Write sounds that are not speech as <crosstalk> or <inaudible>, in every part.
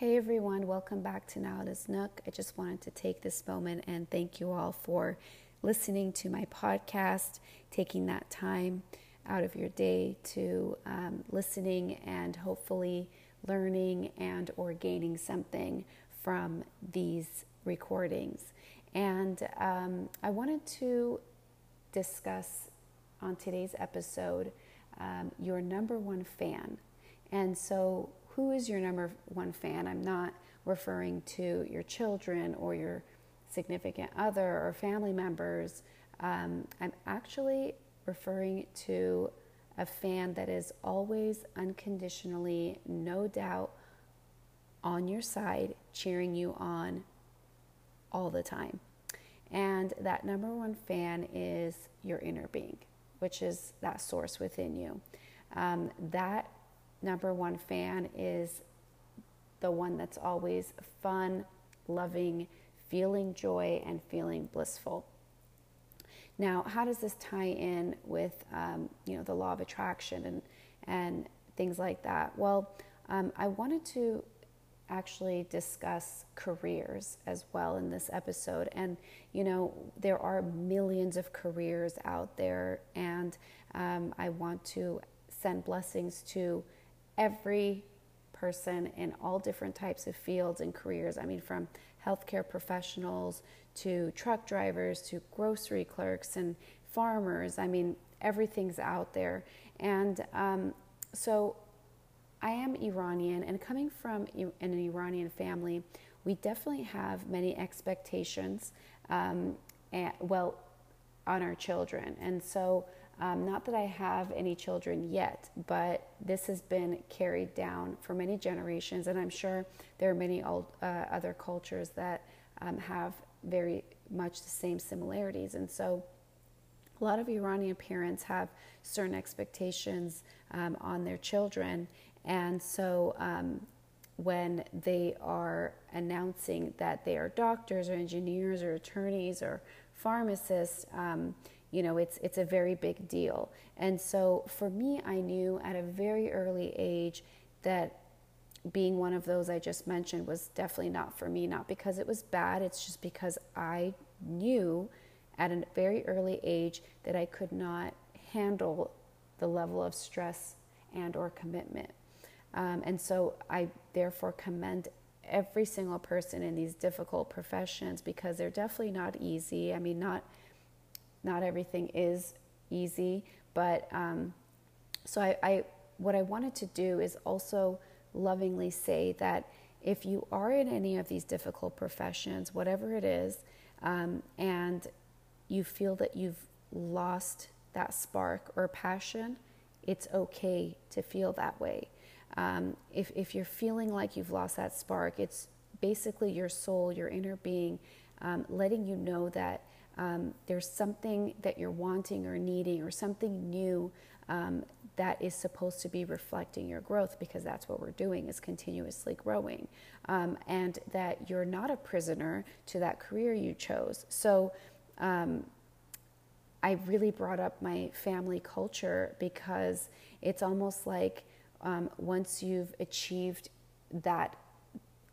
Hey everyone, welcome back to Nada's Nook. I just wanted to take this moment and thank you all for listening to my podcast, taking that time out of your day to um, listening and hopefully learning and or gaining something from these recordings. And um, I wanted to discuss on today's episode um, your number one fan. And so who is your number one fan? I'm not referring to your children or your significant other or family members. Um, I'm actually referring to a fan that is always unconditionally, no doubt, on your side, cheering you on all the time. And that number one fan is your inner being, which is that source within you. Um, that number one fan is the one that's always fun, loving, feeling joy, and feeling blissful. Now, how does this tie in with um, you know the law of attraction and and things like that? Well, um, I wanted to actually discuss careers as well in this episode. And, you know, there are millions of careers out there, and um, I want to send blessings to every person in all different types of fields and careers. I mean, from healthcare professionals to truck drivers to grocery clerks and farmers. I mean, everything's out there. And um, so I am Iranian, and coming from an Iranian family, we definitely have many expectations, um, and, well, on our children. And so um, not that I have any children yet, but this has been carried down for many generations, and I'm sure there are many old, uh, other cultures that um, have very much the same similarities. And so, a lot of Iranian parents have certain expectations um, on their children, and so um, when they are announcing that they are doctors or engineers or attorneys or pharmacists, um, you know it's it's a very big deal. And so for me i knew at a very early age that being one of those i just mentioned was definitely not for me not because it was bad it's just because i knew at a very early age that i could not handle the level of stress and or commitment. Um, and so i therefore commend every single person in these difficult professions because they're definitely not easy. I mean not not everything is easy, but um, so I, I, what I wanted to do is also lovingly say that if you are in any of these difficult professions, whatever it is, um, and you feel that you've lost that spark or passion, it's okay to feel that way. Um, if, if you're feeling like you've lost that spark, it's basically your soul, your inner being, um, letting you know that um, there's something that you're wanting or needing or something new um, that is supposed to be reflecting your growth because that's what we're doing is continuously growing um, and that you're not a prisoner to that career you chose. So um, i really brought up my family culture because it's almost like um, once you've achieved that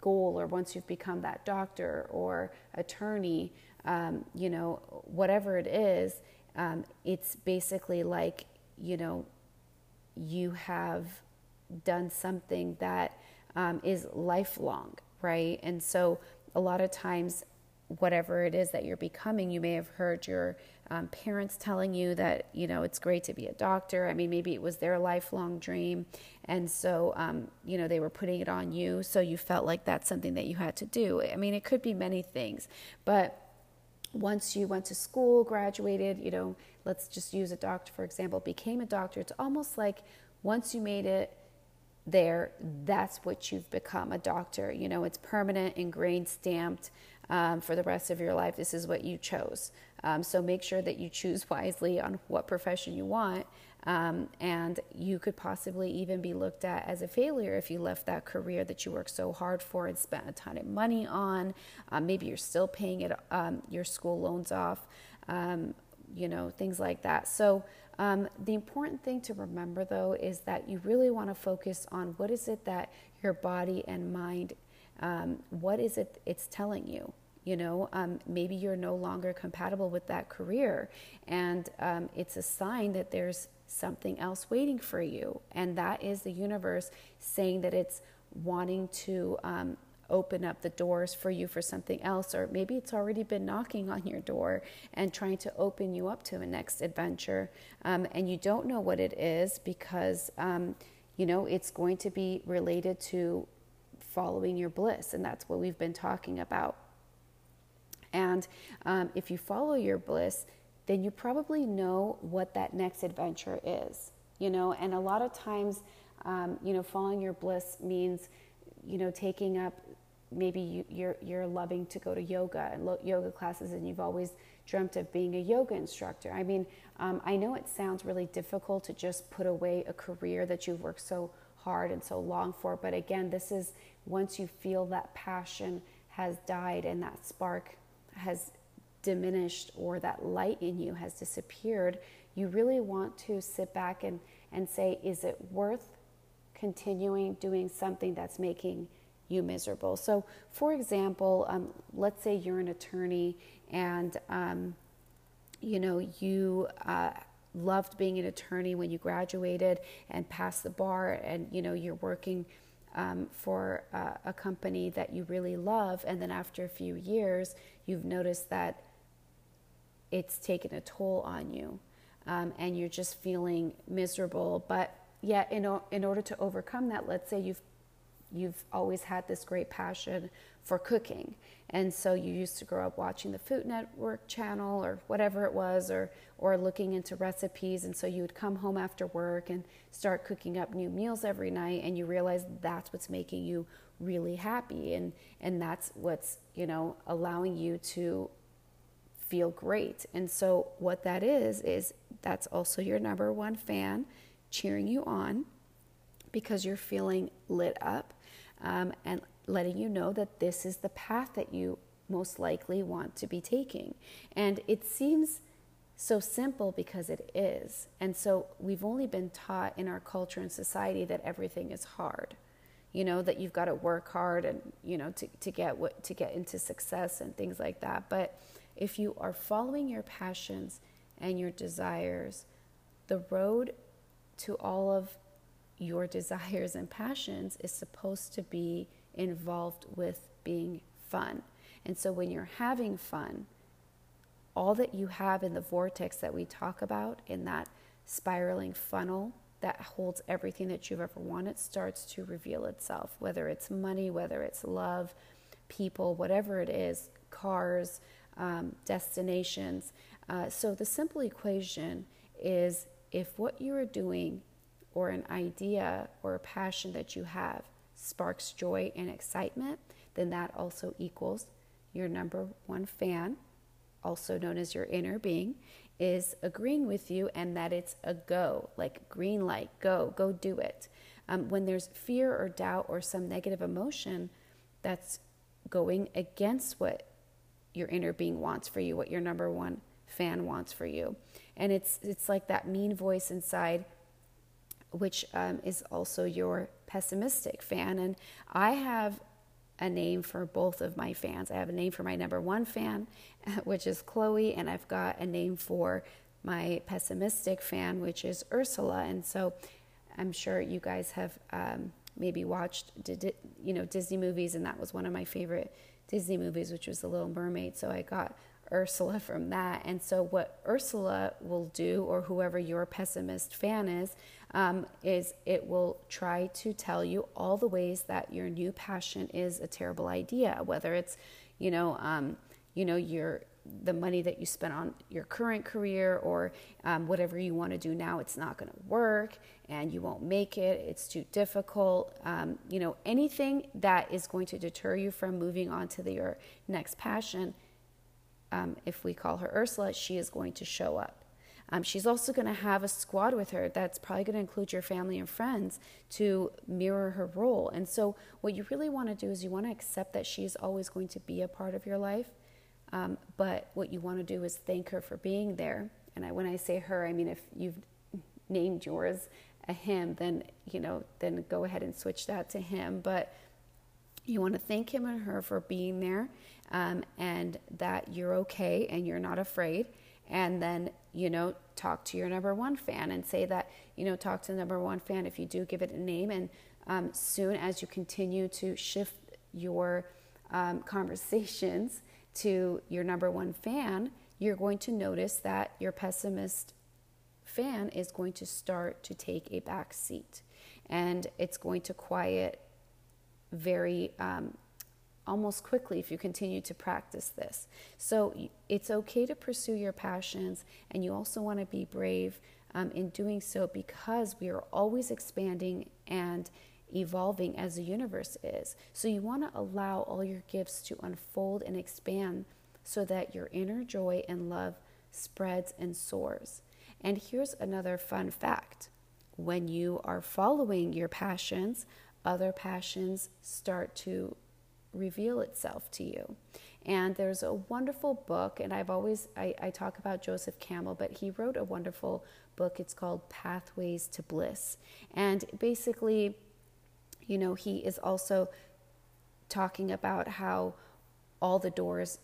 goal or once you've become that doctor or attorney um, you know, whatever it is, um, it's basically like, you know, you have done something that um, is lifelong, right? And so a lot of times, whatever it is that you're becoming, you may have heard your um, parents telling you that, you know, it's great to be a doctor. I mean, maybe it was their lifelong dream. And so, um, you know, they were putting it on you. So you felt like that's something that you had to do. I mean, it could be many things. But once you went to school, graduated, you know, let's just use a doctor for example, became a doctor, it's almost like once you made it there, that's what you've become a doctor. You know, it's permanent, ingrained, stamped um, for the rest of your life. This is what you chose. Um, so make sure that you choose <laughs> wisely on what profession you want. Um, and you could possibly even be looked at as a failure if you left that career that you worked so hard for and spent a ton of money on. Um, maybe you're still paying it, um, your school loans off, um, you know, things like that. So, um, the important thing to remember though is that you really want to focus on what is it that your body and mind Um, what is it it's telling you? You know, um, maybe you're no longer compatible with that career, and um, it's a sign that there's something else waiting for you. And that is the universe saying that it's wanting to um, open up the doors for you for something else, or maybe it's already been knocking on your door and trying to open you up to a next adventure. Um, and you don't know what it is because, um, you know, it's going to be related to following your bliss. And that's what we've been talking about. And um, if you follow your bliss, then you probably know what that next adventure is, you know, and a lot of times, um, you know, following your bliss means, you know, taking up maybe you, are you're, you're loving to go to yoga and lo- yoga classes and you've always dreamt of being a yoga instructor. I mean, um, I know it sounds really difficult to just put away a career that you've worked so hard and so long for, but again, this is once you feel that passion has died and that spark has diminished or that light in you has disappeared, you really want to sit back and, and say, is it worth continuing doing something that's making you miserable? So, for example, um, let's say you're an attorney and um, you know you uh, loved being an attorney when you graduated and passed the bar, and you know you're working. Um, for uh, a company that you really love, and then after a few years, you've noticed that it's taken a toll on you um, and you're just feeling miserable. But yet, in, o- in order to overcome that, let's say you've you've always had this great passion for cooking. And so you used to grow up watching the Food Network channel or whatever it was, or, or looking into recipes. And so you would come home after work and start cooking up new meals every night. And you realize that's what's making you really happy. And, and that's what's, you know, allowing you to feel great. And so, what that is, is that's also your number one fan cheering you on because you're feeling lit up um, and letting you know that this is the path that you most likely want to be taking. And it seems so simple because it is. And so, we've only been taught in our culture and society that everything is hard. You know that you've got to work hard and you know to, to get what to get into success and things like that. But if you are following your passions and your desires, the road to all of your <laughs> desires and passions is supposed to be involved with being fun. And so when you're having fun, all that you have in the vortex that we talk about, in that spiraling funnel that holds everything that you've ever wanted, starts to reveal itself. Whether it's money, whether it's love, people, whatever it is, cars, um, destinations. Uh, so the simple equation is if what you are doing or an idea or a passion that you have sparks joy and excitement, then that also equals your number one fan, also known as your inner being, is agreeing with you and that it's a go, like green light, go, go do it. Um, when there's fear or doubt or some negative emotion that's going against what your inner being wants for you, what your number one fan wants for you. And it's, it's like that mean voice inside, which um, is also your pessimistic fan. And I have a name for both of my fans. I have a name for my number one fan, <laughs> which is Chloe, and I've got a name for my pessimistic fan, which is Ursula. And so I'm sure you guys have um, maybe watched, you know, Disney movies, and that was one of my favorite Disney movies, which was The Little Mermaid. So I got Ursula from that. And so, what Ursula will do, or whoever your pessimist fan is, um, is it will try to tell you all the ways that your new passion is a terrible idea, whether it's, you know, um, you know, your the money that you spent on your current career or um, whatever you want to do now, it's not going to work and you won't make it. It's too difficult. Um, you know, anything that is going to deter you from moving on to the, your next passion, um, if we call her Ursula, she is going to show up. Um, she's also going to have a squad with her that's probably going to include your family and friends to mirror her role. And so, what you really want to do is you want to accept that she's always going to be a part of your life um, but what you want to do is thank her for being there. And I, when I say her, I mean if you've named yours a him, then you know, then go ahead and switch that to him. But You want to thank him and her for being there um, and that you're okay and you're not afraid. And then, you know, talk to your number one fan and say that, you know, talk to the number one fan if you do give it a name. And um, soon as you continue to shift your um, conversations to your number one fan, you're going to notice that your pessimist fan is going to start to take a back seat and it's going to quiet very um, almost quickly if you continue to practice this. So it's okay to pursue your passions, and you also want to be brave um, in doing so because we are always expanding and evolving as the universe is. So you want to allow all your gifts to unfold and expand so that your inner joy and love spreads and soars. And here's another fun fact when you are following your passions, other passions start to reveal itself to you. And there's a wonderful book, and I've always I, I, talk about Joseph Campbell, but he wrote a wonderful book. It's called Pathways to Bliss. And basically, you know, he is also talking about how all the doors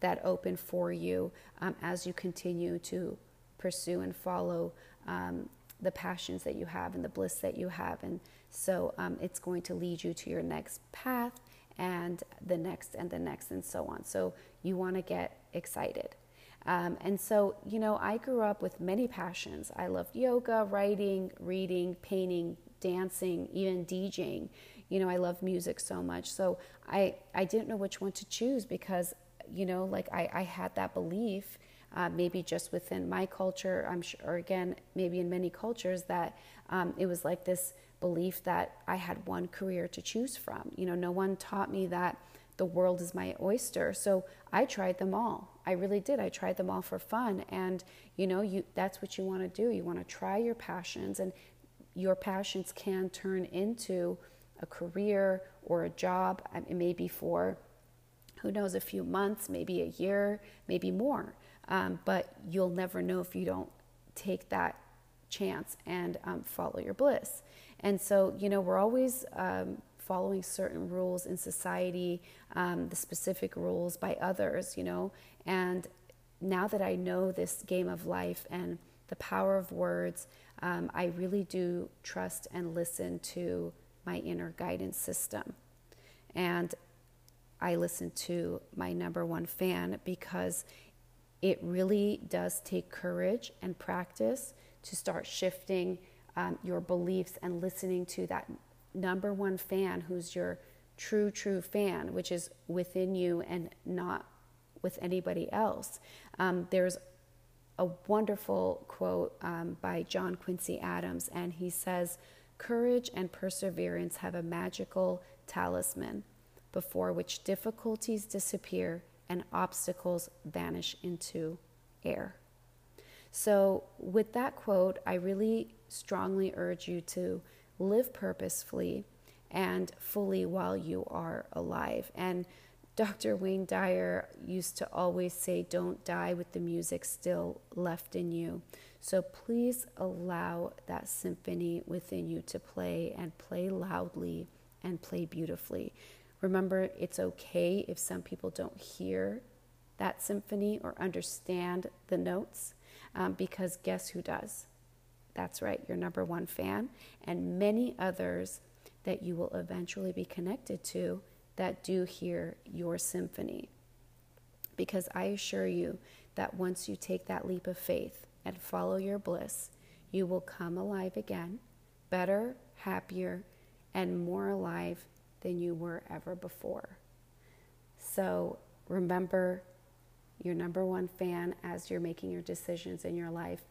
that open for you um, as you continue to pursue and follow um, the passions that you have and the bliss that you have. And so um, it's going to lead you to your next path and the next and the next and so on. So you want to get excited. Um, and so, you know, I grew up with many passions. I loved yoga, writing, reading, painting, dancing, even DJing. You know, I love music so much. So I, I didn't know which one to choose because, you know, like I, I had that belief uh, maybe just within my culture, I'm sure, or again, maybe in many cultures, that um, it was like this belief that I had one career to choose from. You know, no one taught me that the world is my oyster. So I tried them all. I really did. I tried them all for fun. And, you know, you, that's what you want to do. You want to try your passions, and your passions can turn into a career or a job. It may be for, who knows, a few months, maybe a year, maybe more. Um, but you'll never know if you don't take that chance and um, follow your bliss. And so, you know, we're always um, following certain rules in society, um, the specific rules by others, you know. And now that I know this game of life and the power of words, um, I really do trust and listen to my inner guidance system. And I listen to my number one fan because it really does take courage and practice to start shifting um, your beliefs and listening to that number one fan who's your true, true fan, which is within you and not with anybody else. Um, there's a wonderful quote um, by John Quincy Adams, and he says, Courage and perseverance have a magical talisman before which difficulties disappear and obstacles vanish into air. So, with that quote, I really strongly urge you to live purposefully and fully while you are alive. And Dr. Wayne Dyer used to always say, Don't die with the music still left in you. So please allow that symphony within you to play and play loudly and play beautifully. Remember, it's okay if some people don't hear that symphony or understand the notes, um, because guess who does? That's right, your number one fan, and many others that you will eventually be connected to that do hear your symphony. Because I assure you that once you take that leap of faith and follow your bliss, you will come alive again, better, happier, and more alive than you were ever before. So remember your number one fan as you're making your decisions in your life.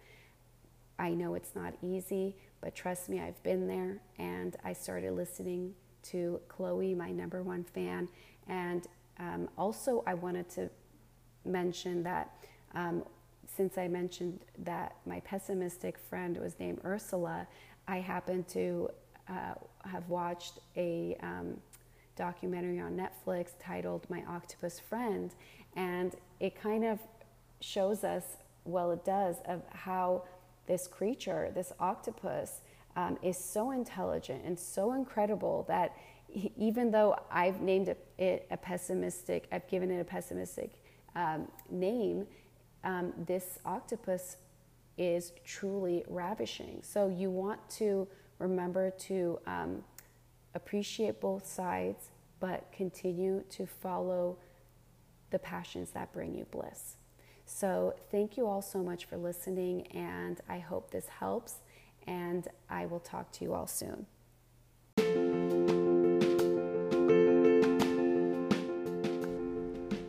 I know it's not easy, but trust me, I've been there. And I started listening to Chloe, my number one fan. And um, also, I wanted to mention that um, since I mentioned that my pessimistic friend was named Ursula, I happened to uh, have watched a um, documentary on Netflix titled My Octopus Friend, and it kind of shows us, well, it does, of how this creature, this octopus, um, is so intelligent and so incredible that even though I've named it, a pessimistic, I've given it a pessimistic um, name, um, this octopus is truly ravishing. So you want to remember to um, appreciate both sides, but continue to follow the passions that bring you bliss. So, thank you all so much for listening, and I hope this helps. And I will talk to you all soon.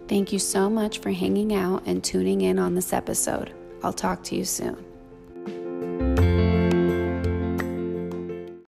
Thank you so much for hanging out and tuning in on this episode. I'll talk to you soon.